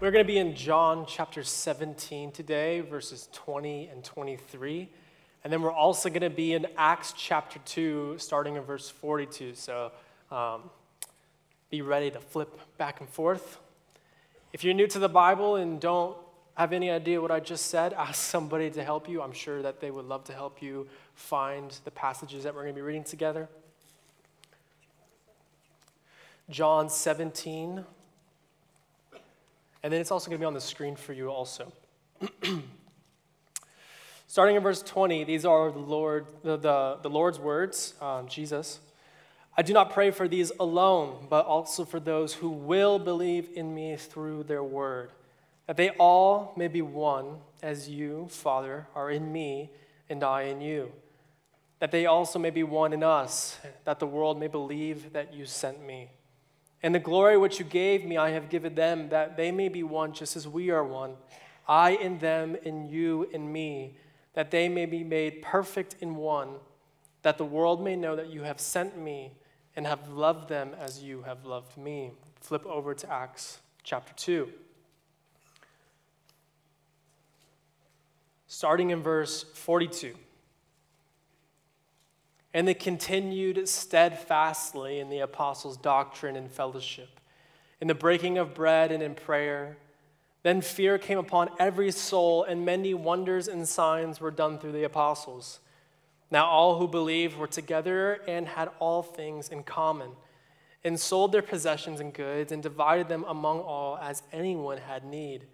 We're going to be in John chapter 17 today, verses 20 and 23. And then we're also going to be in Acts chapter 2, starting in verse 42. So um, be ready to flip back and forth. If you're new to the Bible and don't have any idea what I just said, ask somebody to help you. I'm sure that they would love to help you find the passages that we're going to be reading together. John 17, and then it's also going to be on the screen for you also. Starting in verse 20, these are the, Lord, the, the, the Lord's words, um, Jesus. I do not pray for these alone, but also for those who will believe in me through their word, that they all may be one, as you, Father, are in me and I in you, that they also may be one in us, that the world may believe that you sent me. And the glory which you gave me, I have given them, that they may be one just as we are one. I in them, and you in me, that they may be made perfect in one, that the world may know that you have sent me and have loved them as you have loved me. Flip over to Acts chapter 2. Starting in verse 42. And they continued steadfastly in the apostles' doctrine and fellowship, in the breaking of bread and in prayer. Then fear came upon every soul, and many wonders and signs were done through the apostles. Now all who believed were together and had all things in common, and sold their possessions and goods, and divided them among all as anyone had need.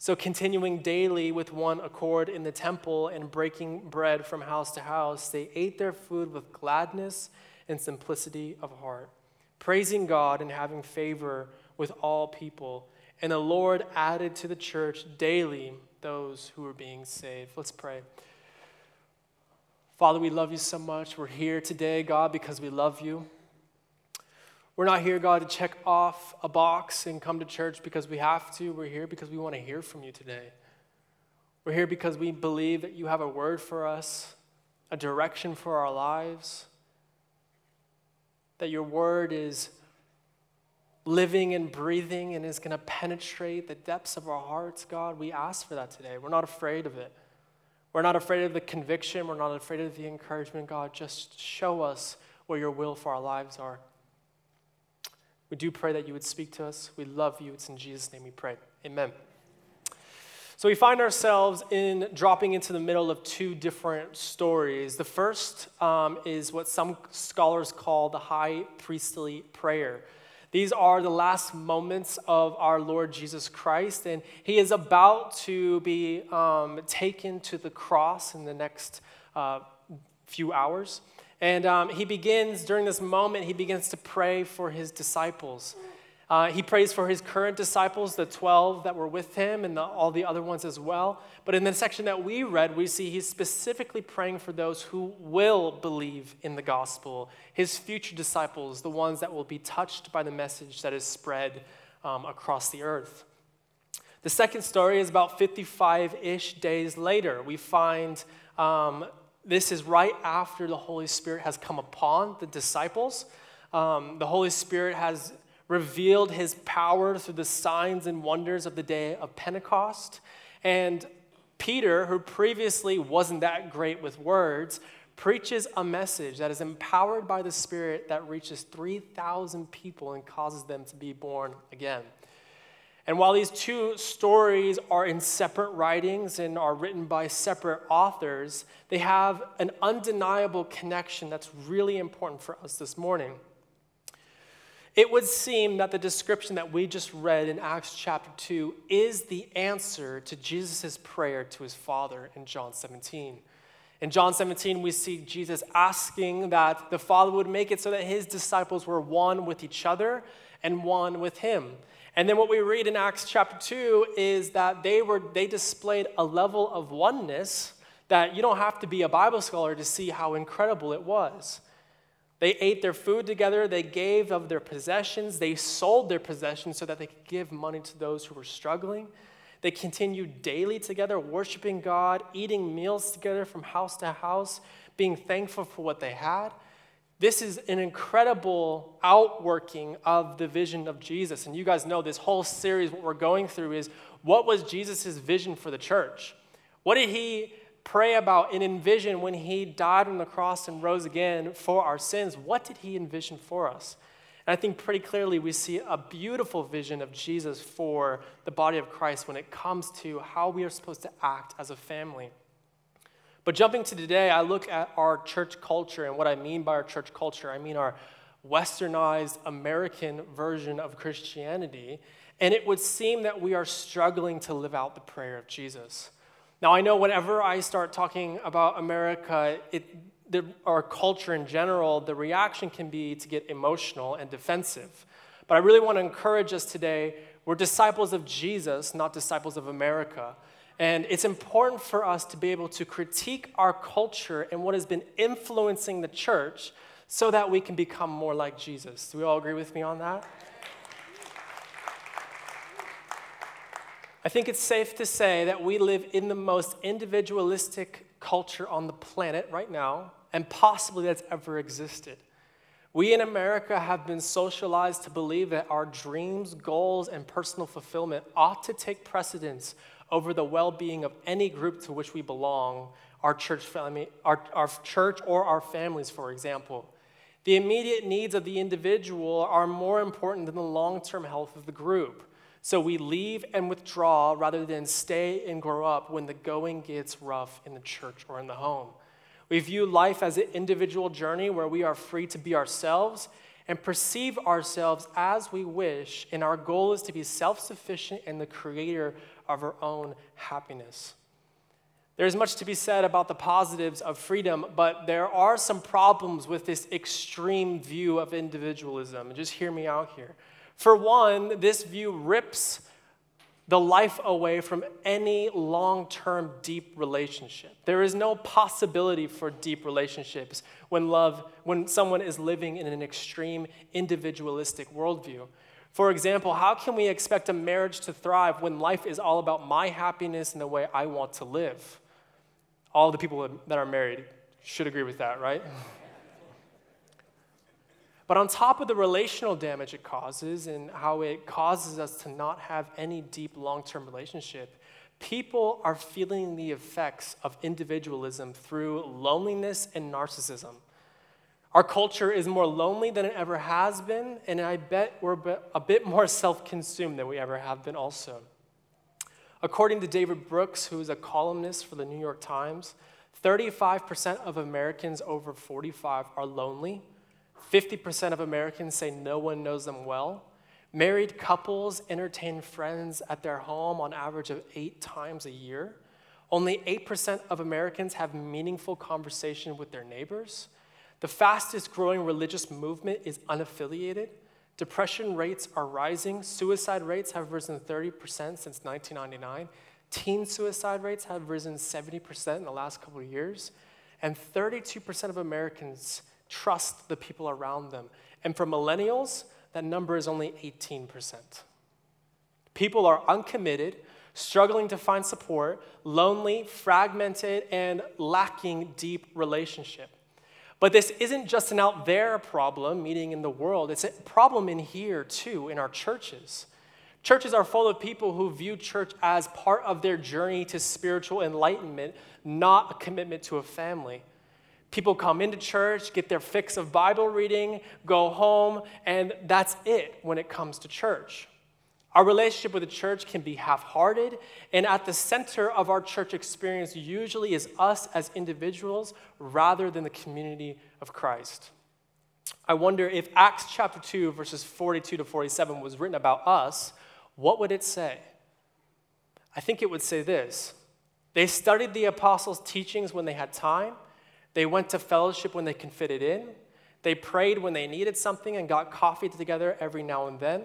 So, continuing daily with one accord in the temple and breaking bread from house to house, they ate their food with gladness and simplicity of heart, praising God and having favor with all people. And the Lord added to the church daily those who were being saved. Let's pray. Father, we love you so much. We're here today, God, because we love you. We're not here, God, to check off a box and come to church because we have to. We're here because we want to hear from you today. We're here because we believe that you have a word for us, a direction for our lives, that your word is living and breathing and is going to penetrate the depths of our hearts, God. We ask for that today. We're not afraid of it. We're not afraid of the conviction. We're not afraid of the encouragement, God. Just show us where your will for our lives are. We do pray that you would speak to us. We love you. It's in Jesus' name we pray. Amen. So we find ourselves in dropping into the middle of two different stories. The first um, is what some scholars call the high priestly prayer. These are the last moments of our Lord Jesus Christ, and he is about to be um, taken to the cross in the next uh, few hours. And um, he begins, during this moment, he begins to pray for his disciples. Uh, he prays for his current disciples, the 12 that were with him, and the, all the other ones as well. But in the section that we read, we see he's specifically praying for those who will believe in the gospel, his future disciples, the ones that will be touched by the message that is spread um, across the earth. The second story is about 55 ish days later. We find um, this is right after the Holy Spirit has come upon the disciples. Um, the Holy Spirit has revealed his power through the signs and wonders of the day of Pentecost. And Peter, who previously wasn't that great with words, preaches a message that is empowered by the Spirit that reaches 3,000 people and causes them to be born again. And while these two stories are in separate writings and are written by separate authors, they have an undeniable connection that's really important for us this morning. It would seem that the description that we just read in Acts chapter 2 is the answer to Jesus' prayer to his Father in John 17. In John 17, we see Jesus asking that the Father would make it so that his disciples were one with each other and one with him. And then what we read in Acts chapter 2 is that they were they displayed a level of oneness that you don't have to be a Bible scholar to see how incredible it was. They ate their food together, they gave of their possessions, they sold their possessions so that they could give money to those who were struggling. They continued daily together, worshiping God, eating meals together from house to house, being thankful for what they had. This is an incredible outworking of the vision of Jesus. And you guys know this whole series, what we're going through is what was Jesus' vision for the church? What did he pray about and envision when he died on the cross and rose again for our sins? What did he envision for us? And I think pretty clearly we see a beautiful vision of Jesus for the body of Christ when it comes to how we are supposed to act as a family. But jumping to today, I look at our church culture, and what I mean by our church culture, I mean our westernized American version of Christianity. And it would seem that we are struggling to live out the prayer of Jesus. Now, I know whenever I start talking about America, it, the, our culture in general, the reaction can be to get emotional and defensive. But I really want to encourage us today we're disciples of Jesus, not disciples of America. And it's important for us to be able to critique our culture and what has been influencing the church so that we can become more like Jesus. Do we all agree with me on that? I think it's safe to say that we live in the most individualistic culture on the planet right now, and possibly that's ever existed. We in America have been socialized to believe that our dreams, goals, and personal fulfillment ought to take precedence over the well being of any group to which we belong, our church, family, our, our church or our families, for example. The immediate needs of the individual are more important than the long term health of the group. So we leave and withdraw rather than stay and grow up when the going gets rough in the church or in the home. We view life as an individual journey where we are free to be ourselves and perceive ourselves as we wish, and our goal is to be self sufficient and the creator of our own happiness. There's much to be said about the positives of freedom, but there are some problems with this extreme view of individualism. Just hear me out here. For one, this view rips the life away from any long term deep relationship. There is no possibility for deep relationships when love, when someone is living in an extreme individualistic worldview. For example, how can we expect a marriage to thrive when life is all about my happiness and the way I want to live? All the people that are married should agree with that, right? But on top of the relational damage it causes and how it causes us to not have any deep long term relationship, people are feeling the effects of individualism through loneliness and narcissism. Our culture is more lonely than it ever has been, and I bet we're a bit more self consumed than we ever have been, also. According to David Brooks, who is a columnist for the New York Times, 35% of Americans over 45 are lonely. 50% of Americans say no one knows them well. Married couples entertain friends at their home on average of eight times a year. Only 8% of Americans have meaningful conversation with their neighbors. The fastest growing religious movement is unaffiliated. Depression rates are rising. Suicide rates have risen 30% since 1999. Teen suicide rates have risen 70% in the last couple of years. And 32% of Americans trust the people around them. And for millennials, that number is only 18%. People are uncommitted, struggling to find support, lonely, fragmented, and lacking deep relationship. But this isn't just an out there problem, meeting in the world, it's a problem in here too, in our churches. Churches are full of people who view church as part of their journey to spiritual enlightenment, not a commitment to a family. People come into church, get their fix of Bible reading, go home, and that's it when it comes to church. Our relationship with the church can be half hearted, and at the center of our church experience usually is us as individuals rather than the community of Christ. I wonder if Acts chapter 2, verses 42 to 47 was written about us, what would it say? I think it would say this They studied the apostles' teachings when they had time they went to fellowship when they can fit it in. They prayed when they needed something and got coffee together every now and then.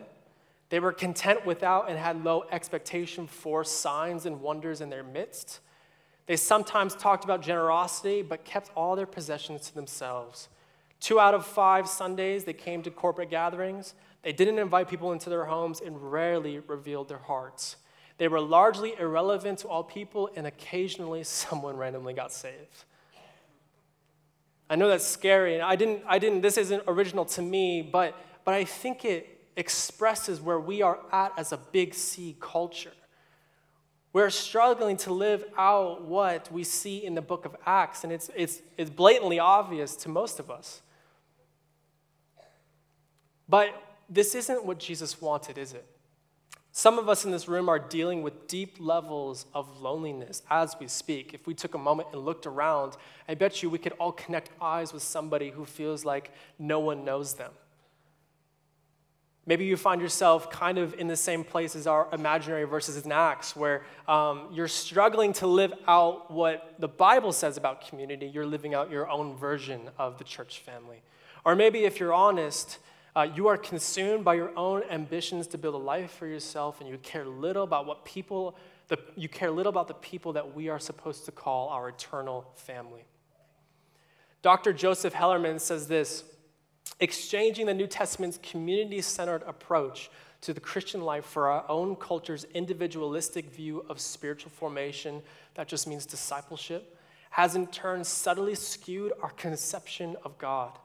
They were content without and had low expectation for signs and wonders in their midst. They sometimes talked about generosity, but kept all their possessions to themselves. Two out of five Sundays, they came to corporate gatherings. They didn't invite people into their homes and rarely revealed their hearts. They were largely irrelevant to all people, and occasionally someone randomly got saved. I know that's scary, and I didn't, I didn't, this isn't original to me, but, but I think it expresses where we are at as a big C culture. We're struggling to live out what we see in the book of Acts, and it's, it's, it's blatantly obvious to most of us. But this isn't what Jesus wanted, is it? Some of us in this room are dealing with deep levels of loneliness as we speak. If we took a moment and looked around, I bet you we could all connect eyes with somebody who feels like no one knows them. Maybe you find yourself kind of in the same place as our imaginary verses in Acts, where um, you're struggling to live out what the Bible says about community. You're living out your own version of the church family. Or maybe if you're honest, uh, you are consumed by your own ambitions to build a life for yourself, and you care little about what people, the, you care little about the people that we are supposed to call our eternal family. Dr. Joseph Hellerman says this exchanging the New Testament's community centered approach to the Christian life for our own culture's individualistic view of spiritual formation, that just means discipleship, has in turn subtly skewed our conception of God.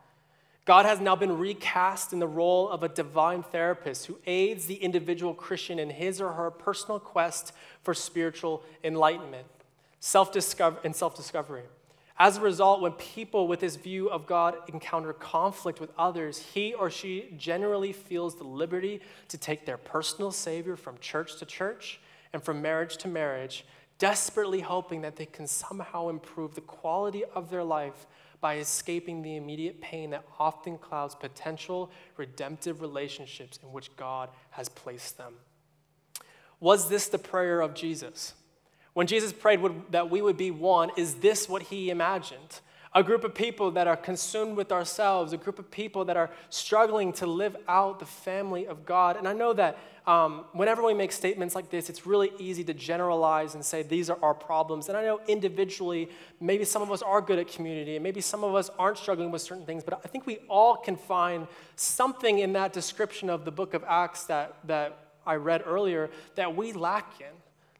God has now been recast in the role of a divine therapist who aids the individual Christian in his or her personal quest for spiritual enlightenment self-discover- and self discovery. As a result, when people with this view of God encounter conflict with others, he or she generally feels the liberty to take their personal Savior from church to church and from marriage to marriage, desperately hoping that they can somehow improve the quality of their life by escaping the immediate pain that often clouds potential redemptive relationships in which God has placed them. Was this the prayer of Jesus? When Jesus prayed that we would be one, is this what he imagined? A group of people that are consumed with ourselves, a group of people that are struggling to live out the family of God. And I know that um, whenever we make statements like this, it's really easy to generalize and say these are our problems. And I know individually, maybe some of us are good at community, and maybe some of us aren't struggling with certain things, but I think we all can find something in that description of the book of Acts that, that I read earlier that we lack in,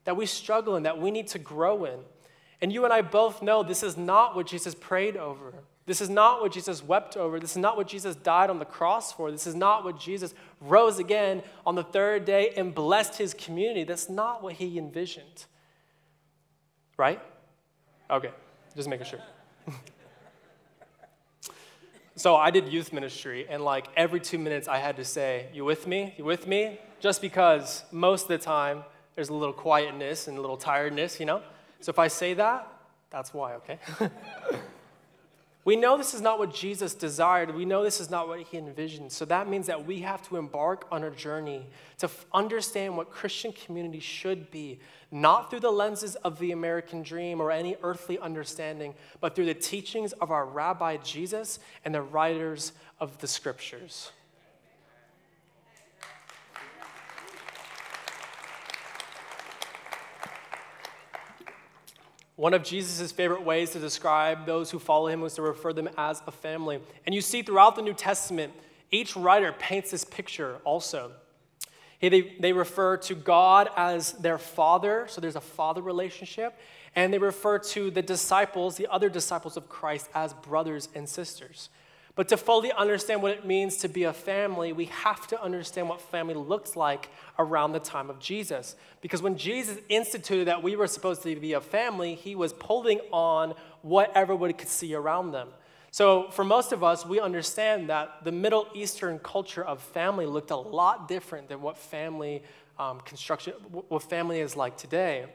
that we struggle in, that we need to grow in. And you and I both know this is not what Jesus prayed over. This is not what Jesus wept over. This is not what Jesus died on the cross for. This is not what Jesus rose again on the third day and blessed his community. That's not what he envisioned. Right? Okay, just making sure. so I did youth ministry, and like every two minutes I had to say, You with me? You with me? Just because most of the time there's a little quietness and a little tiredness, you know? So if I say that, that's why, okay? we know this is not what Jesus desired. We know this is not what he envisioned. So that means that we have to embark on a journey to f- understand what Christian community should be, not through the lenses of the American dream or any earthly understanding, but through the teachings of our rabbi Jesus and the writers of the scriptures. One of Jesus' favorite ways to describe those who follow him was to refer them as a family. And you see throughout the New Testament, each writer paints this picture also. They, they refer to God as their father, so there's a father relationship, and they refer to the disciples, the other disciples of Christ, as brothers and sisters. But to fully understand what it means to be a family, we have to understand what family looks like around the time of Jesus. Because when Jesus instituted that we were supposed to be a family, he was pulling on what everybody could see around them. So, for most of us, we understand that the Middle Eastern culture of family looked a lot different than what family um, construction, what family is like today.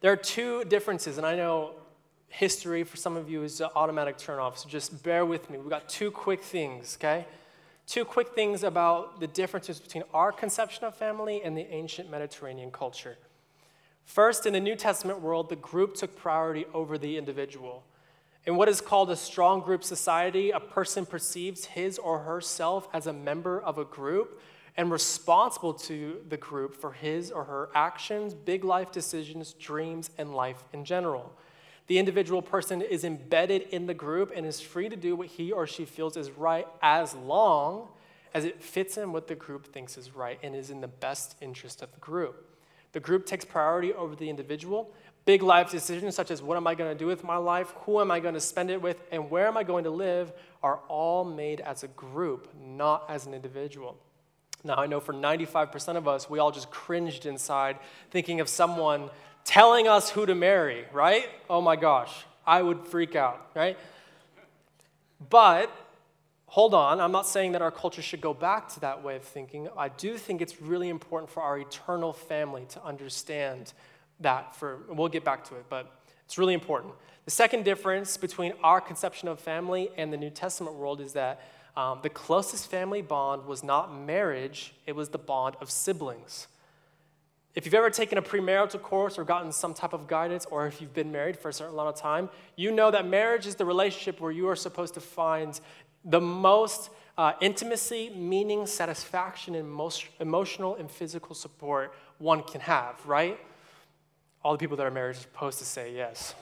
There are two differences, and I know history for some of you is an automatic turnoff, so just bear with me. We've got two quick things, okay? Two quick things about the differences between our conception of family and the ancient Mediterranean culture. First, in the New Testament world, the group took priority over the individual. In what is called a strong group society, a person perceives his or herself as a member of a group and responsible to the group for his or her actions, big life decisions, dreams, and life in general. The individual person is embedded in the group and is free to do what he or she feels is right as long as it fits in what the group thinks is right and is in the best interest of the group. The group takes priority over the individual, Big life decisions, such as what am I going to do with my life, who am I going to spend it with, and where am I going to live, are all made as a group, not as an individual. Now, I know for 95% of us, we all just cringed inside thinking of someone telling us who to marry, right? Oh my gosh, I would freak out, right? But hold on, I'm not saying that our culture should go back to that way of thinking. I do think it's really important for our eternal family to understand that for we'll get back to it, but it's really important. The second difference between our conception of family and the New Testament world is that um, the closest family bond was not marriage, it was the bond of siblings. If you've ever taken a premarital course or gotten some type of guidance, or if you've been married for a certain amount of time, you know that marriage is the relationship where you are supposed to find the most uh, intimacy, meaning, satisfaction, and most emotional and physical support one can have, right? All the people that are married are supposed to say yes.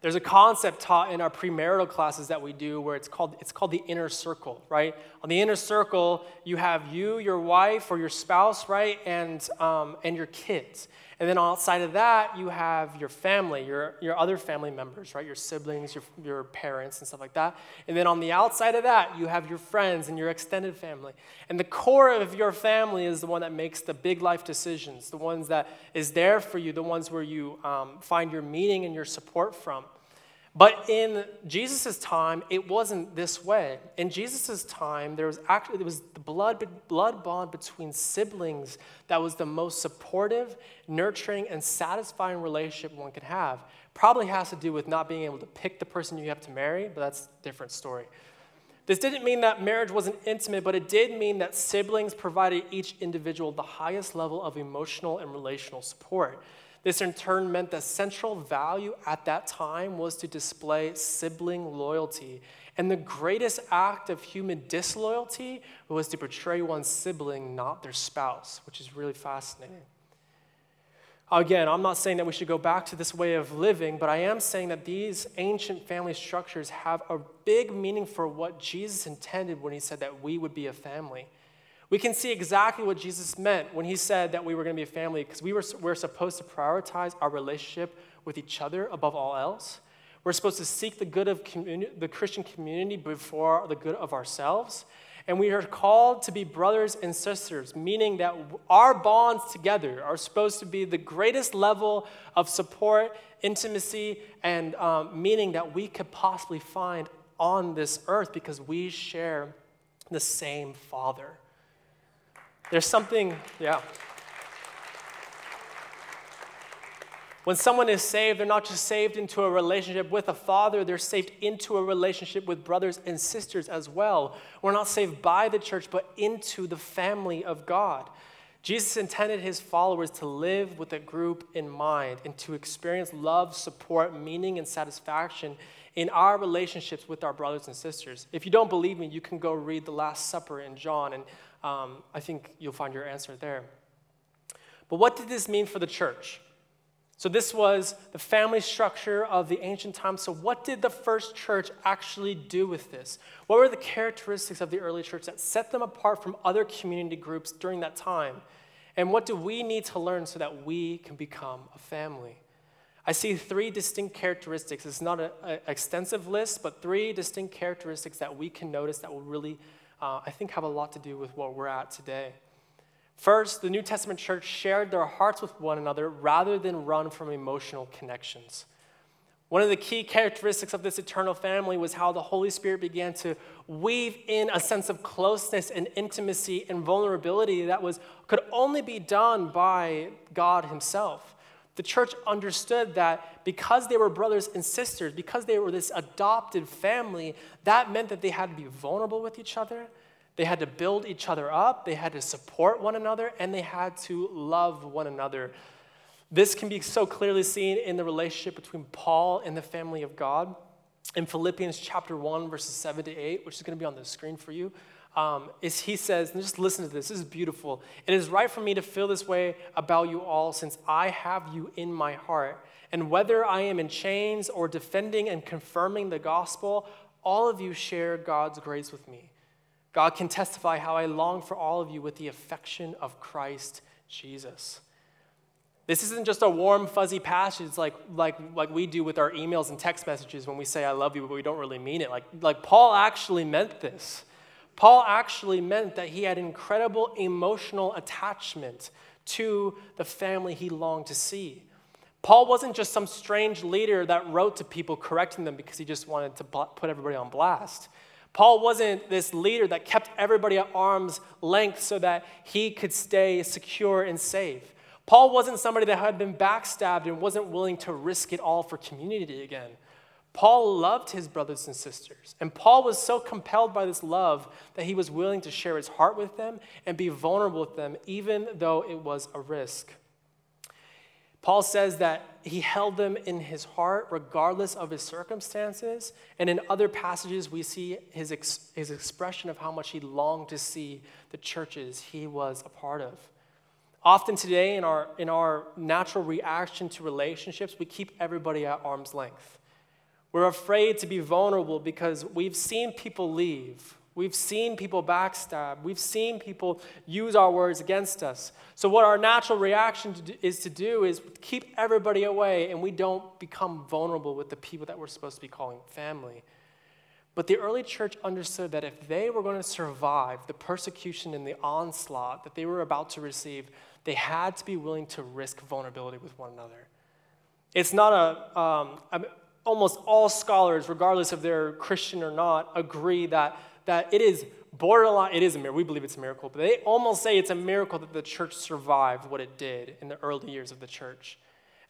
There's a concept taught in our premarital classes that we do where it's called, it's called the inner circle, right? On the inner circle, you have you, your wife, or your spouse, right? And, um, and your kids. And then outside of that, you have your family, your, your other family members, right? Your siblings, your, your parents, and stuff like that. And then on the outside of that, you have your friends and your extended family. And the core of your family is the one that makes the big life decisions, the ones that is there for you, the ones where you um, find your meaning and your support from. But in Jesus' time, it wasn't this way. In Jesus' time, there was actually there was the blood, blood bond between siblings that was the most supportive, nurturing, and satisfying relationship one could have. Probably has to do with not being able to pick the person you have to marry, but that's a different story. This didn't mean that marriage wasn't intimate, but it did mean that siblings provided each individual the highest level of emotional and relational support. This in turn meant the central value at that time was to display sibling loyalty. And the greatest act of human disloyalty was to betray one's sibling, not their spouse, which is really fascinating. Again, I'm not saying that we should go back to this way of living, but I am saying that these ancient family structures have a big meaning for what Jesus intended when he said that we would be a family. We can see exactly what Jesus meant when he said that we were going to be a family because we were, we're supposed to prioritize our relationship with each other above all else. We're supposed to seek the good of communi- the Christian community before the good of ourselves. And we are called to be brothers and sisters, meaning that our bonds together are supposed to be the greatest level of support, intimacy, and um, meaning that we could possibly find on this earth because we share the same Father. There's something, yeah. When someone is saved, they're not just saved into a relationship with a father, they're saved into a relationship with brothers and sisters as well. We're not saved by the church, but into the family of God. Jesus intended his followers to live with a group in mind and to experience love, support, meaning, and satisfaction in our relationships with our brothers and sisters. If you don't believe me, you can go read the Last Supper in John and um, I think you'll find your answer there. But what did this mean for the church? So, this was the family structure of the ancient times. So, what did the first church actually do with this? What were the characteristics of the early church that set them apart from other community groups during that time? And what do we need to learn so that we can become a family? I see three distinct characteristics. It's not an extensive list, but three distinct characteristics that we can notice that will really uh, I think have a lot to do with what we're at today. First, the New Testament church shared their hearts with one another rather than run from emotional connections. One of the key characteristics of this eternal family was how the Holy Spirit began to weave in a sense of closeness and intimacy and vulnerability that was, could only be done by God Himself. The church understood that because they were brothers and sisters, because they were this adopted family, that meant that they had to be vulnerable with each other. They had to build each other up, they had to support one another, and they had to love one another. This can be so clearly seen in the relationship between Paul and the family of God. In Philippians chapter 1, verses 7 to 8, which is going to be on the screen for you, um, is he says, and just listen to this, this is beautiful. It is right for me to feel this way about you all, since I have you in my heart. And whether I am in chains or defending and confirming the gospel, all of you share God's grace with me. God can testify how I long for all of you with the affection of Christ Jesus. This isn't just a warm, fuzzy passage like, like, like we do with our emails and text messages when we say, I love you, but we don't really mean it. Like, like Paul actually meant this. Paul actually meant that he had incredible emotional attachment to the family he longed to see. Paul wasn't just some strange leader that wrote to people correcting them because he just wanted to put everybody on blast. Paul wasn't this leader that kept everybody at arm's length so that he could stay secure and safe. Paul wasn't somebody that had been backstabbed and wasn't willing to risk it all for community again. Paul loved his brothers and sisters, and Paul was so compelled by this love that he was willing to share his heart with them and be vulnerable with them, even though it was a risk. Paul says that he held them in his heart regardless of his circumstances. And in other passages, we see his, ex- his expression of how much he longed to see the churches he was a part of. Often today, in our, in our natural reaction to relationships, we keep everybody at arm's length. We're afraid to be vulnerable because we've seen people leave. We've seen people backstab. We've seen people use our words against us. So, what our natural reaction to do, is to do is keep everybody away and we don't become vulnerable with the people that we're supposed to be calling family. But the early church understood that if they were going to survive the persecution and the onslaught that they were about to receive, they had to be willing to risk vulnerability with one another. It's not a, um, almost all scholars, regardless if they're Christian or not, agree that, that it is borderline, it is a miracle. We believe it's a miracle, but they almost say it's a miracle that the church survived what it did in the early years of the church.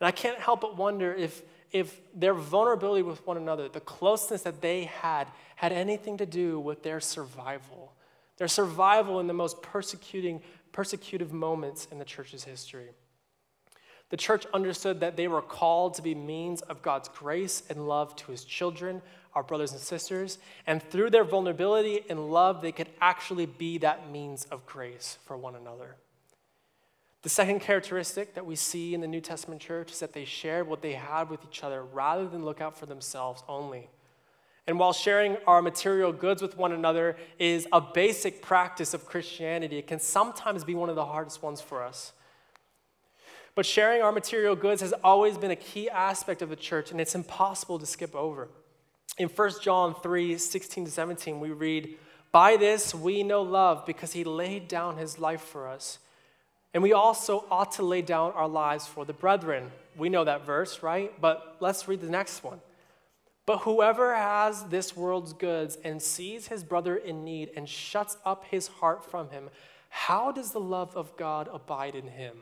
And I can't help but wonder if, if their vulnerability with one another, the closeness that they had, had anything to do with their survival. Their survival in the most persecuting persecutive moments in the church's history. The church understood that they were called to be means of God's grace and love to his children, our brothers and sisters, and through their vulnerability and love, they could actually be that means of grace for one another. The second characteristic that we see in the New Testament church is that they shared what they had with each other rather than look out for themselves only. And while sharing our material goods with one another is a basic practice of Christianity, it can sometimes be one of the hardest ones for us. But sharing our material goods has always been a key aspect of the church, and it's impossible to skip over. In 1 John 3 16 to 17, we read, By this we know love, because he laid down his life for us. And we also ought to lay down our lives for the brethren. We know that verse, right? But let's read the next one. But whoever has this world's goods and sees his brother in need and shuts up his heart from him, how does the love of God abide in him?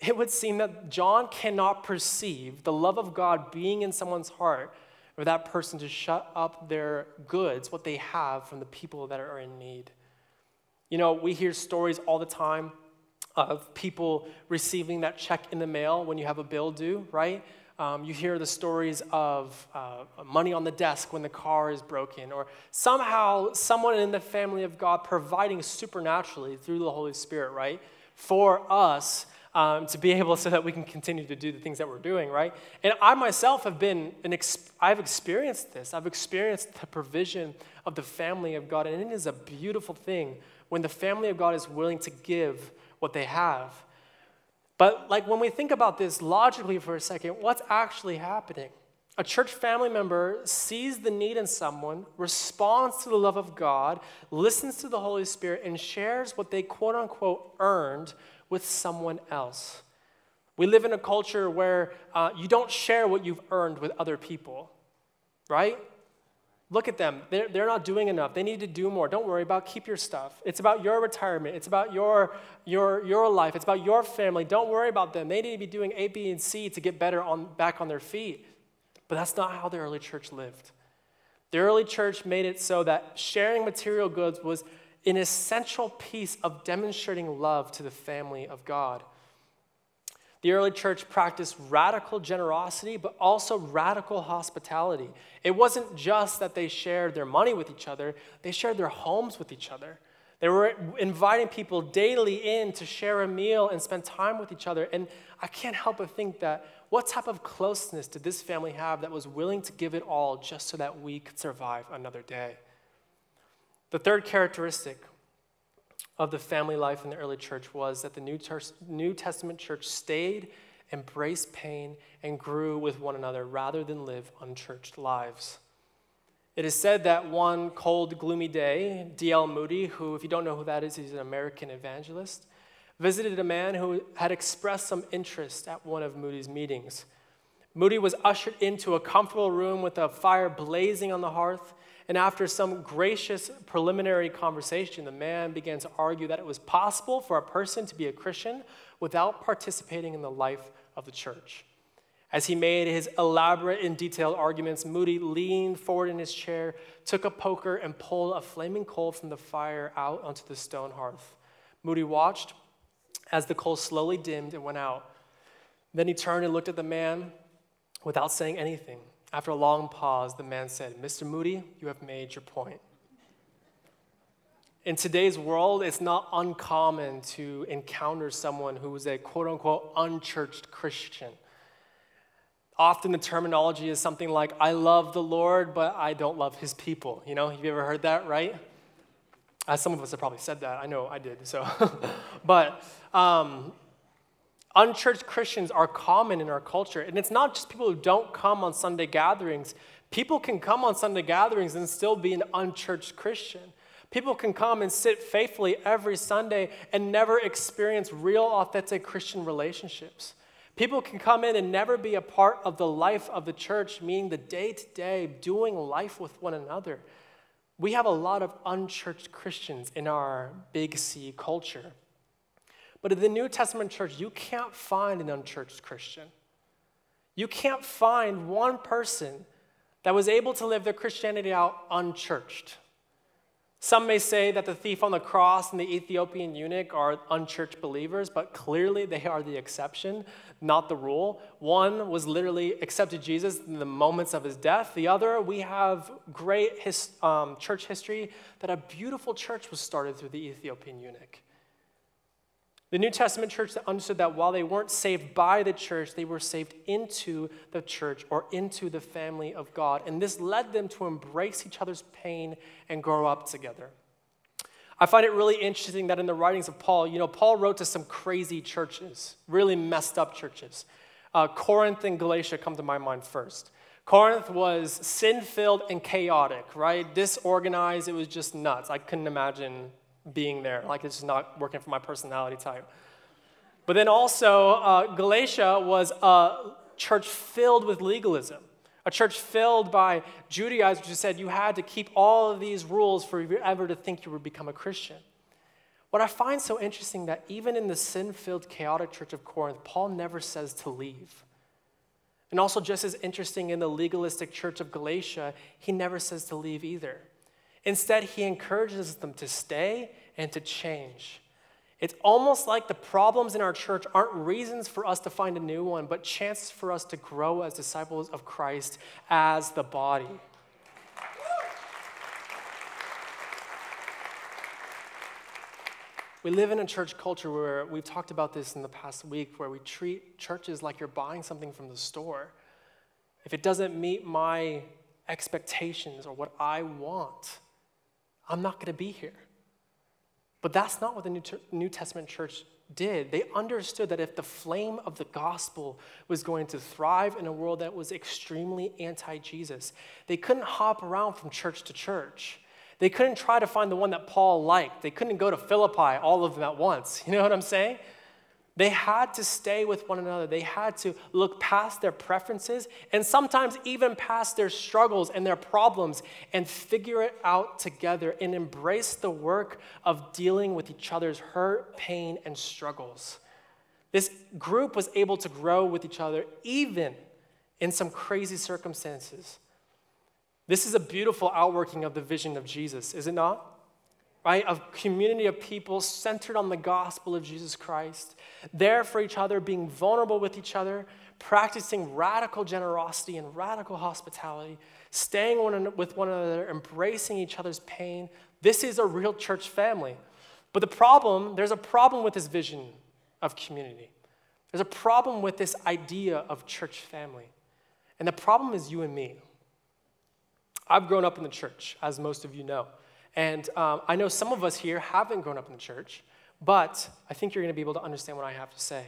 It would seem that John cannot perceive the love of God being in someone's heart for that person to shut up their goods, what they have, from the people that are in need. You know, we hear stories all the time of people receiving that check in the mail when you have a bill due, right? Um, you hear the stories of uh, money on the desk when the car is broken, or somehow someone in the family of God providing supernaturally through the Holy Spirit, right, for us um, to be able so that we can continue to do the things that we're doing, right? And I myself have been, an ex- I've experienced this. I've experienced the provision of the family of God, and it is a beautiful thing when the family of God is willing to give what they have. But like when we think about this logically for a second, what's actually happening? A church family member sees the need in someone, responds to the love of God, listens to the Holy Spirit, and shares what they quote unquote earned with someone else. We live in a culture where uh, you don't share what you've earned with other people, right? Look at them. They're, they're not doing enough. They need to do more. Don't worry about keep your stuff. It's about your retirement. It's about your, your, your life. It's about your family. Don't worry about them. They need to be doing A, B, and C to get better on, back on their feet. But that's not how the early church lived. The early church made it so that sharing material goods was an essential piece of demonstrating love to the family of God. The early church practiced radical generosity, but also radical hospitality. It wasn't just that they shared their money with each other, they shared their homes with each other. They were inviting people daily in to share a meal and spend time with each other. And I can't help but think that what type of closeness did this family have that was willing to give it all just so that we could survive another day? The third characteristic of the family life in the early church was that the New, New Testament church stayed, embraced pain, and grew with one another rather than live unchurched lives. It is said that one cold, gloomy day, D.L. Moody, who, if you don't know who that is, he's an American evangelist, visited a man who had expressed some interest at one of Moody's meetings. Moody was ushered into a comfortable room with a fire blazing on the hearth, and after some gracious preliminary conversation, the man began to argue that it was possible for a person to be a Christian without participating in the life of the church. As he made his elaborate and detailed arguments, Moody leaned forward in his chair, took a poker, and pulled a flaming coal from the fire out onto the stone hearth. Moody watched as the coal slowly dimmed and went out. Then he turned and looked at the man without saying anything. After a long pause, the man said, Mr. Moody, you have made your point. In today's world, it's not uncommon to encounter someone who is a quote unquote unchurched Christian Often the terminology is something like, I love the Lord, but I don't love his people. You know, have you ever heard that, right? As some of us have probably said that. I know I did, so. but um, unchurched Christians are common in our culture. And it's not just people who don't come on Sunday gatherings. People can come on Sunday gatherings and still be an unchurched Christian. People can come and sit faithfully every Sunday and never experience real, authentic Christian relationships. People can come in and never be a part of the life of the church, meaning the day to day doing life with one another. We have a lot of unchurched Christians in our big C culture. But in the New Testament church, you can't find an unchurched Christian. You can't find one person that was able to live their Christianity out unchurched. Some may say that the thief on the cross and the Ethiopian eunuch are unchurched believers, but clearly they are the exception, not the rule. One was literally accepted Jesus in the moments of his death. The other, we have great his, um, church history that a beautiful church was started through the Ethiopian eunuch. The New Testament church that understood that while they weren't saved by the church, they were saved into the church or into the family of God. And this led them to embrace each other's pain and grow up together. I find it really interesting that in the writings of Paul, you know, Paul wrote to some crazy churches, really messed up churches. Uh, Corinth and Galatia come to my mind first. Corinth was sin filled and chaotic, right? Disorganized, it was just nuts. I couldn't imagine being there. Like it's just not working for my personality type. But then also, uh, Galatia was a church filled with legalism, a church filled by Judaizers who said you had to keep all of these rules for you ever to think you would become a Christian. What I find so interesting that even in the sin-filled, chaotic church of Corinth, Paul never says to leave. And also, just as interesting in the legalistic church of Galatia, he never says to leave either. Instead, he encourages them to stay and to change. It's almost like the problems in our church aren't reasons for us to find a new one, but chances for us to grow as disciples of Christ as the body. We live in a church culture where we've talked about this in the past week, where we treat churches like you're buying something from the store. If it doesn't meet my expectations or what I want, I'm not going to be here. But that's not what the New, Testament church did. They understood that if the flame of the gospel was going to thrive in a world that was extremely anti Jesus, they couldn't hop around from church to church. They couldn't try to find the one that Paul liked. They couldn't go to Philippi, all of them at once. You know what I'm saying? They had to stay with one another. They had to look past their preferences and sometimes even past their struggles and their problems and figure it out together and embrace the work of dealing with each other's hurt, pain, and struggles. This group was able to grow with each other even in some crazy circumstances. This is a beautiful outworking of the vision of Jesus, is it not? Right? A community of people centered on the gospel of Jesus Christ, there for each other, being vulnerable with each other, practicing radical generosity and radical hospitality, staying one, with one another, embracing each other's pain. This is a real church family. But the problem, there's a problem with this vision of community. There's a problem with this idea of church family. And the problem is you and me. I've grown up in the church, as most of you know. And um, I know some of us here haven't grown up in the church, but I think you're going to be able to understand what I have to say.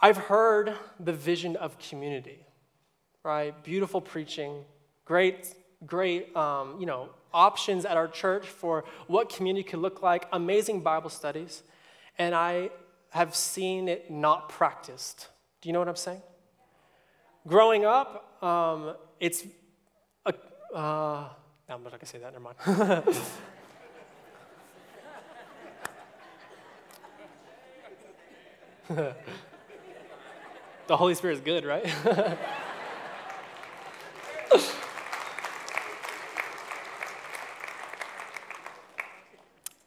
I've heard the vision of community, right? Beautiful preaching, great, great, um, you know, options at our church for what community could look like, amazing Bible studies, and I have seen it not practiced. Do you know what I'm saying? Growing up, um, it's a, uh, I'm not going to say that, never mind. the Holy Spirit is good, right?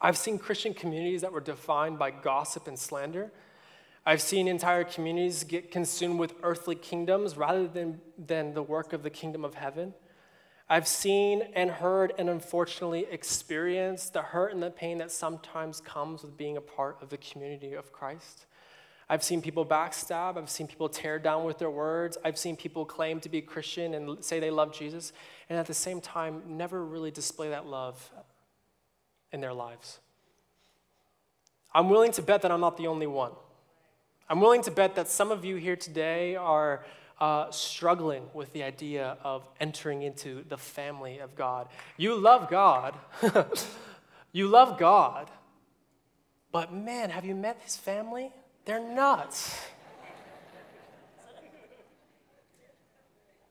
I've seen Christian communities that were defined by gossip and slander. I've seen entire communities get consumed with earthly kingdoms rather than, than the work of the kingdom of heaven. I've seen and heard and unfortunately experienced the hurt and the pain that sometimes comes with being a part of the community of Christ. I've seen people backstab. I've seen people tear down with their words. I've seen people claim to be Christian and say they love Jesus, and at the same time, never really display that love in their lives. I'm willing to bet that I'm not the only one. I'm willing to bet that some of you here today are uh, struggling with the idea of entering into the family of God. You love God. you love God. But man, have you met his family? They're nuts.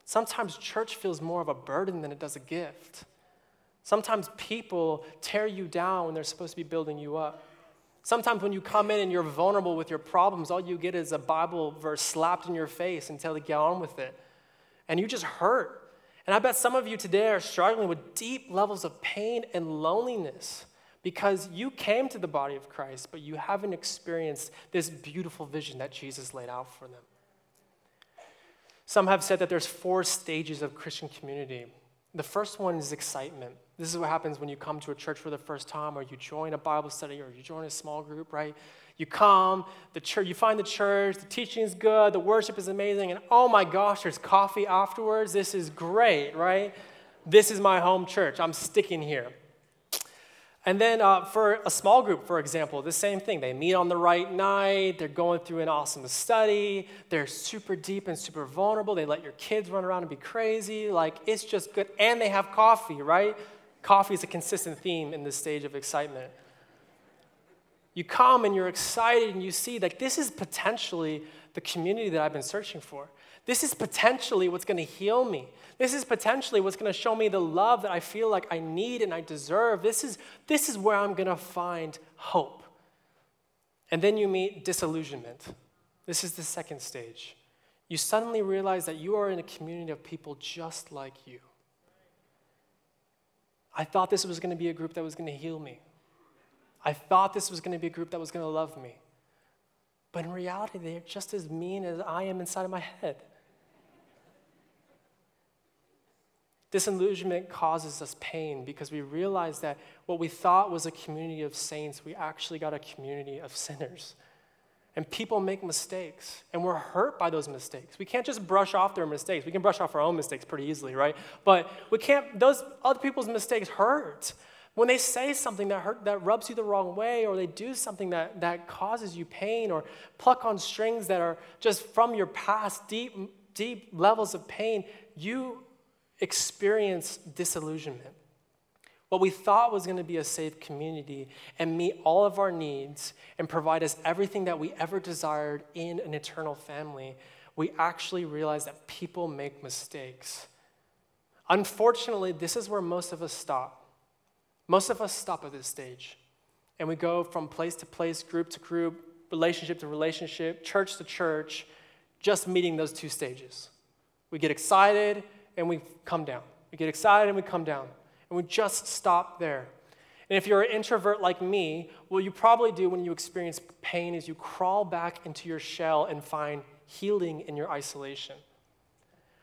Sometimes church feels more of a burden than it does a gift. Sometimes people tear you down when they're supposed to be building you up. Sometimes when you come in and you're vulnerable with your problems, all you get is a Bible verse slapped in your face tell you get on with it. And you just hurt. And I bet some of you today are struggling with deep levels of pain and loneliness because you came to the body of Christ, but you haven't experienced this beautiful vision that Jesus laid out for them. Some have said that there's four stages of Christian community. The first one is excitement. This is what happens when you come to a church for the first time, or you join a Bible study, or you join a small group, right? You come, the church, you find the church, the teaching is good, the worship is amazing, and oh my gosh, there's coffee afterwards. This is great, right? This is my home church. I'm sticking here. And then uh, for a small group, for example, the same thing. They meet on the right night, they're going through an awesome study, they're super deep and super vulnerable. They let your kids run around and be crazy. Like, it's just good. And they have coffee, right? Coffee is a consistent theme in this stage of excitement. You come and you're excited and you see, like, this is potentially the community that I've been searching for. This is potentially what's going to heal me. This is potentially what's going to show me the love that I feel like I need and I deserve. This is, this is where I'm going to find hope. And then you meet disillusionment. This is the second stage. You suddenly realize that you are in a community of people just like you. I thought this was going to be a group that was going to heal me. I thought this was going to be a group that was going to love me. But in reality, they're just as mean as I am inside of my head. Disillusionment causes us pain because we realize that what we thought was a community of saints, we actually got a community of sinners. And people make mistakes, and we're hurt by those mistakes. We can't just brush off their mistakes. We can brush off our own mistakes pretty easily, right? But we can't, those other people's mistakes hurt. When they say something that, hurt, that rubs you the wrong way, or they do something that, that causes you pain, or pluck on strings that are just from your past, deep, deep levels of pain, you experience disillusionment. What we thought was going to be a safe community and meet all of our needs and provide us everything that we ever desired in an eternal family, we actually realize that people make mistakes. Unfortunately, this is where most of us stop. Most of us stop at this stage. And we go from place to place, group to group, relationship to relationship, church to church, just meeting those two stages. We get excited, and we come down. We get excited and we come down. And we just stop there. And if you're an introvert like me, what you probably do when you experience pain is you crawl back into your shell and find healing in your isolation.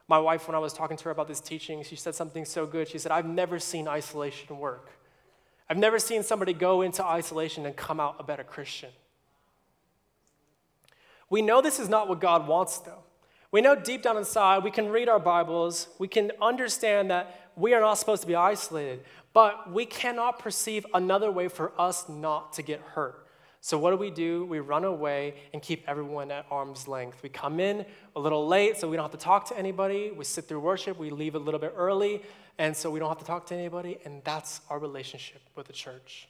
My wife, when I was talking to her about this teaching, she said something so good. She said, I've never seen isolation work. I've never seen somebody go into isolation and come out a better Christian. We know this is not what God wants, though. We know deep down inside, we can read our Bibles, we can understand that we are not supposed to be isolated. but we cannot perceive another way for us not to get hurt. So, what do we do? We run away and keep everyone at arm's length. We come in a little late so we don't have to talk to anybody. We sit through worship. We leave a little bit early, and so we don't have to talk to anybody. And that's our relationship with the church.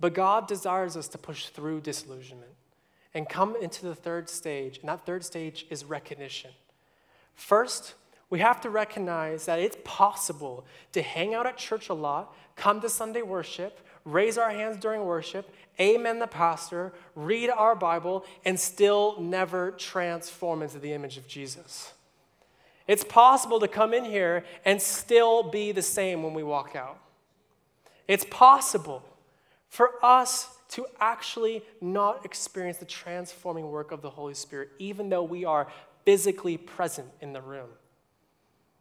But God desires us to push through disillusionment and come into the third stage. And that third stage is recognition. First, we have to recognize that it's possible to hang out at church a lot, come to Sunday worship, raise our hands during worship, amen the pastor, read our Bible, and still never transform into the image of Jesus. It's possible to come in here and still be the same when we walk out. It's possible for us to actually not experience the transforming work of the Holy Spirit, even though we are physically present in the room.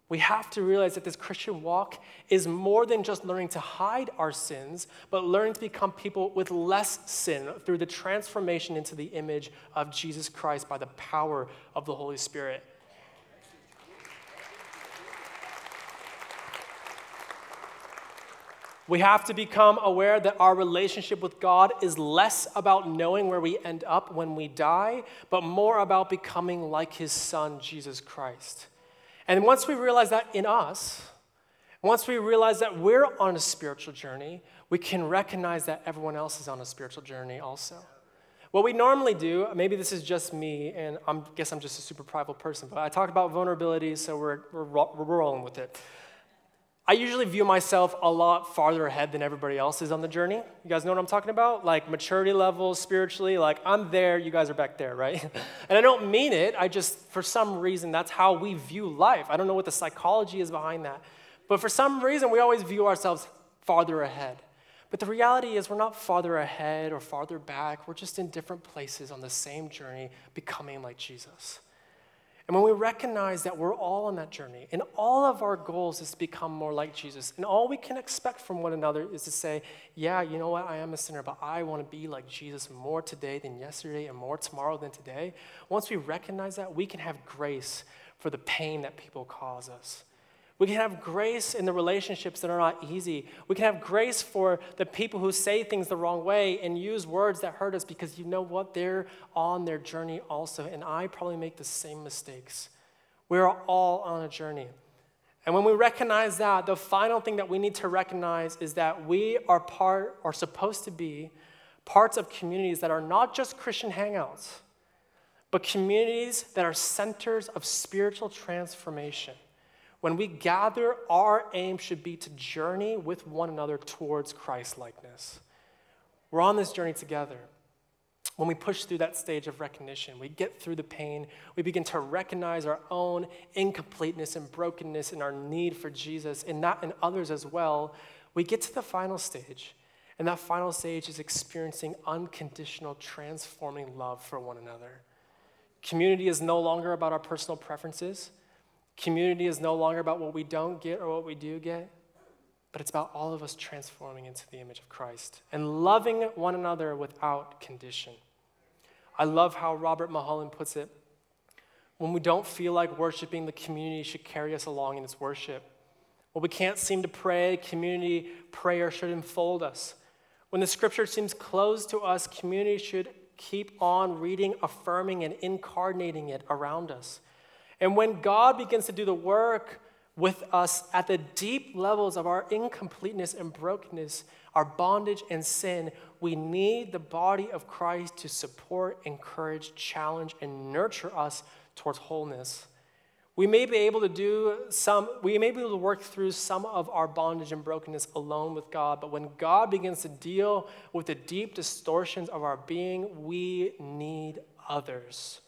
We have to realize that this Christian walk is more than just learning to hide our sins, but learning to become people with less sin through the transformation into the image of Jesus Christ by the power of the Holy Spirit. We have to become aware that our relationship with God is less about knowing where we end up when we die, but more about becoming like His Son, Jesus Christ. And once we realize that in us, once we realize that we're on a spiritual journey, we can recognize that everyone else is on a spiritual journey also. What we normally do, maybe this is just me, and I guess I'm just a super prideful person, but I talk about vulnerability, so we're, we're, we're rolling with it. I usually view myself a lot farther ahead than everybody else is on the journey. You guys know what I'm talking about? Like maturity levels, spiritually, like I'm there, you guys are back there, right? and I don't mean it, I just, for some reason, that's how we view life. I don't know what the psychology is behind that. But for some reason, we always view ourselves farther ahead. But the reality is, we're not farther ahead or farther back. We're just in different places on the same journey, becoming like Jesus. And when we recognize that we're all on that journey, and all of our goals is to become more like Jesus, and all we can expect from one another is to say, Yeah, you know what? I am a sinner, but I want to be like Jesus more today than yesterday, and more tomorrow than today. Once we recognize that, we can have grace for the pain that people cause us. We can have grace in the relationships that are not easy. We can have grace for the people who say things the wrong way and use words that hurt us because you know what? They're on their journey also. And I probably make the same mistakes. We're all on a journey. And when we recognize that, the final thing that we need to recognize is that we are part, are supposed to be parts of communities that are not just Christian hangouts, but communities that are centers of spiritual transformation. When we gather, our aim should be to journey with one another towards Christ likeness. We're on this journey together. When we push through that stage of recognition, we get through the pain, we begin to recognize our own incompleteness and brokenness and our need for Jesus and that in others as well. We get to the final stage, and that final stage is experiencing unconditional, transforming love for one another. Community is no longer about our personal preferences. Community is no longer about what we don't get or what we do get, but it's about all of us transforming into the image of Christ and loving one another without condition. I love how Robert Mulholland puts it. When we don't feel like worshiping, the community should carry us along in its worship. When we can't seem to pray, community prayer should enfold us. When the scripture seems closed to us, community should keep on reading, affirming, and incarnating it around us. And when God begins to do the work with us at the deep levels of our incompleteness and brokenness, our bondage and sin, we need the body of Christ to support, encourage, challenge, and nurture us towards wholeness. We may be able to do some, we may be able to work through some of our bondage and brokenness alone with God, but when God begins to deal with the deep distortions of our being, we need others.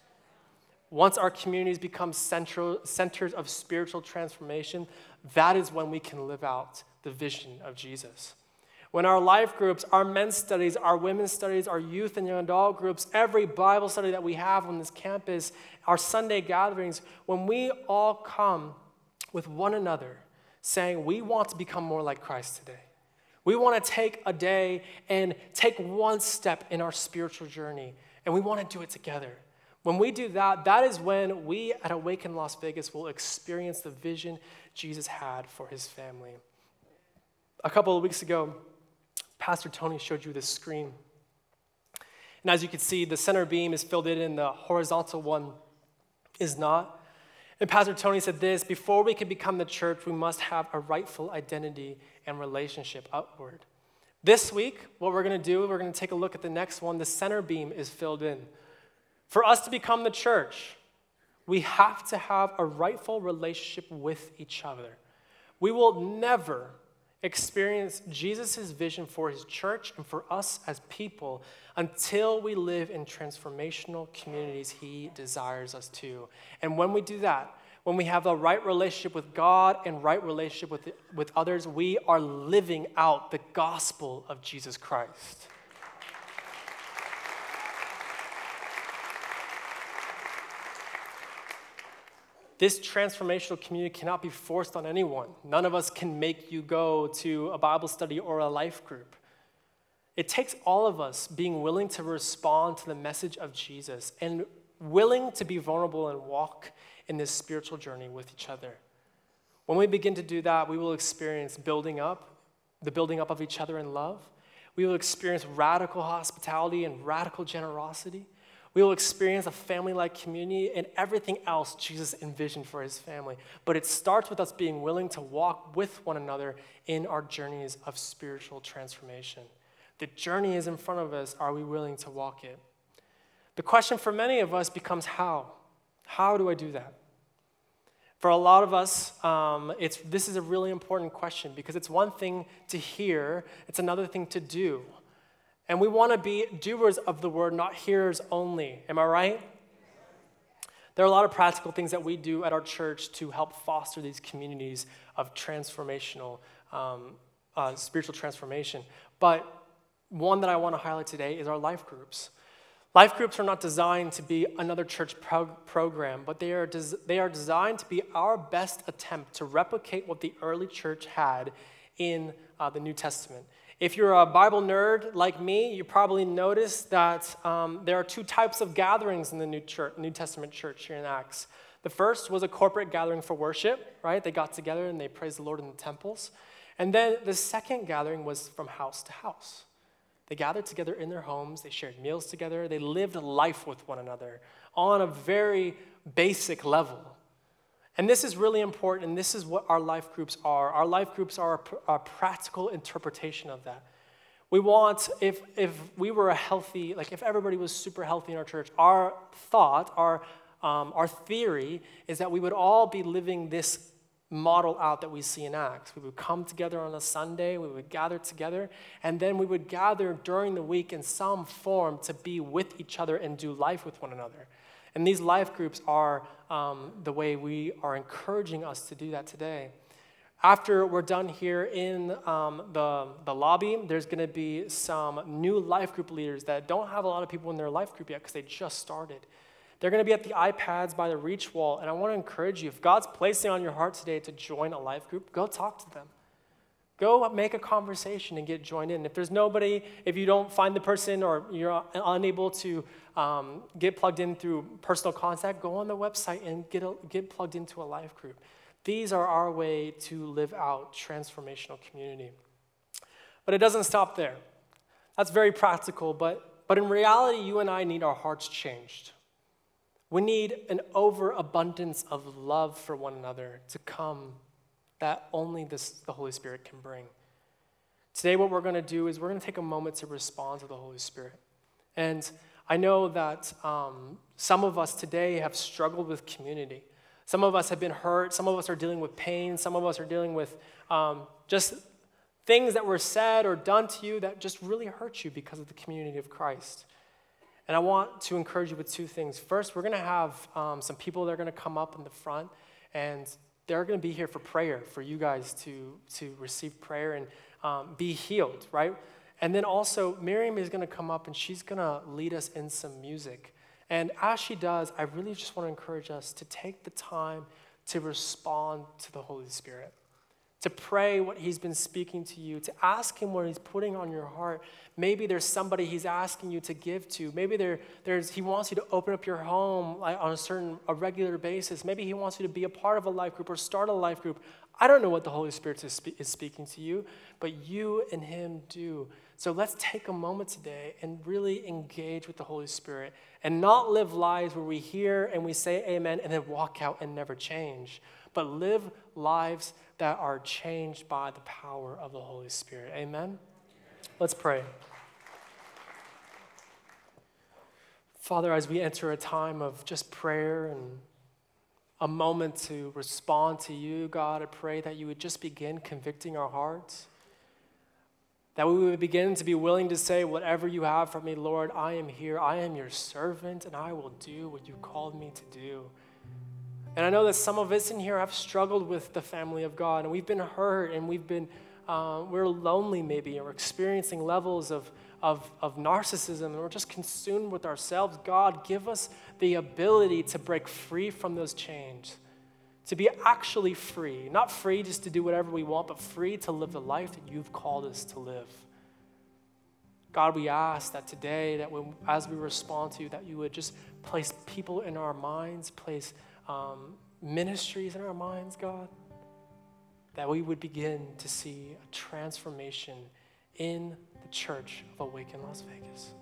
Once our communities become central, centers of spiritual transformation, that is when we can live out the vision of Jesus. When our life groups, our men's studies, our women's studies, our youth and young adult groups, every Bible study that we have on this campus, our Sunday gatherings, when we all come with one another saying, We want to become more like Christ today. We want to take a day and take one step in our spiritual journey, and we want to do it together. When we do that, that is when we at Awaken Las Vegas will experience the vision Jesus had for his family. A couple of weeks ago, Pastor Tony showed you this screen. And as you can see, the center beam is filled in and the horizontal one is not. And Pastor Tony said this before we can become the church, we must have a rightful identity and relationship upward. This week, what we're going to do, we're going to take a look at the next one. The center beam is filled in. For us to become the church, we have to have a rightful relationship with each other. We will never experience Jesus' vision for his church and for us as people until we live in transformational communities he desires us to. And when we do that, when we have the right relationship with God and right relationship with, with others, we are living out the gospel of Jesus Christ. This transformational community cannot be forced on anyone. None of us can make you go to a Bible study or a life group. It takes all of us being willing to respond to the message of Jesus and willing to be vulnerable and walk in this spiritual journey with each other. When we begin to do that, we will experience building up, the building up of each other in love. We will experience radical hospitality and radical generosity. We will experience a family like community and everything else Jesus envisioned for his family. But it starts with us being willing to walk with one another in our journeys of spiritual transformation. The journey is in front of us. Are we willing to walk it? The question for many of us becomes how? How do I do that? For a lot of us, um, it's, this is a really important question because it's one thing to hear, it's another thing to do. And we want to be doers of the word, not hearers only. Am I right? There are a lot of practical things that we do at our church to help foster these communities of transformational, um, uh, spiritual transformation. But one that I want to highlight today is our life groups. Life groups are not designed to be another church prog- program, but they are, des- they are designed to be our best attempt to replicate what the early church had in uh, the New Testament. If you're a Bible nerd like me, you probably noticed that um, there are two types of gatherings in the New, church, New Testament church here in Acts. The first was a corporate gathering for worship, right? They got together and they praised the Lord in the temples. And then the second gathering was from house to house. They gathered together in their homes, they shared meals together, they lived life with one another on a very basic level. And this is really important, and this is what our life groups are. Our life groups are a, practical interpretation of that. We want, if, if we were a healthy, like if everybody was super healthy in our church, our thought, our, um, our theory is that we would all be living this model out that we see in Acts. We would come together on a Sunday, we would gather together, and then we would gather during the week in some form to be with each other and do life with one another. And these life groups are um, the way we are encouraging us to do that today. After we're done here in um, the, the lobby, there's going to be some new life group leaders that don't have a lot of people in their life group yet because they just started. They're going to be at the iPads by the reach wall. And I want to encourage you if God's placing on your heart today to join a life group, go talk to them. Go make a conversation and get joined in. If there's nobody, if you don't find the person or you're unable to um, get plugged in through personal contact, go on the website and get, a, get plugged into a life group. These are our way to live out transformational community. But it doesn't stop there. That's very practical, but, but in reality, you and I need our hearts changed. We need an overabundance of love for one another to come that only this, the Holy Spirit can bring. Today, what we're going to do is we're going to take a moment to respond to the Holy Spirit. And I know that um, some of us today have struggled with community. Some of us have been hurt. Some of us are dealing with pain. Some of us are dealing with um, just things that were said or done to you that just really hurt you because of the community of Christ. And I want to encourage you with two things. First, we're going to have um, some people that are going to come up in the front, and they're going to be here for prayer, for you guys to, to receive prayer and um, be healed, right? And then also, Miriam is going to come up and she's going to lead us in some music. And as she does, I really just want to encourage us to take the time to respond to the Holy Spirit to pray what He's been speaking to you, to ask Him what He's putting on your heart. Maybe there's somebody He's asking you to give to. Maybe there, there's, He wants you to open up your home on a certain, a regular basis. Maybe He wants you to be a part of a life group or start a life group. I don't know what the Holy Spirit is, spe- is speaking to you, but you and Him do. So let's take a moment today and really engage with the Holy Spirit and not live lives where we hear and we say amen and then walk out and never change, but live lives that are changed by the power of the Holy Spirit. Amen? Let's pray. Father, as we enter a time of just prayer and a moment to respond to you, God, I pray that you would just begin convicting our hearts. That we would begin to be willing to say, Whatever you have for me, Lord, I am here. I am your servant, and I will do what you called me to do. And I know that some of us in here have struggled with the family of God, and we've been hurt, and we've been, uh, we're lonely maybe, and we're experiencing levels of, of, of narcissism, and we're just consumed with ourselves. God, give us the ability to break free from those chains, to be actually free. Not free just to do whatever we want, but free to live the life that you've called us to live. God, we ask that today, that when, as we respond to you, that you would just place people in our minds, place um, ministries in our minds, God, that we would begin to see a transformation in the church of Awaken Las Vegas.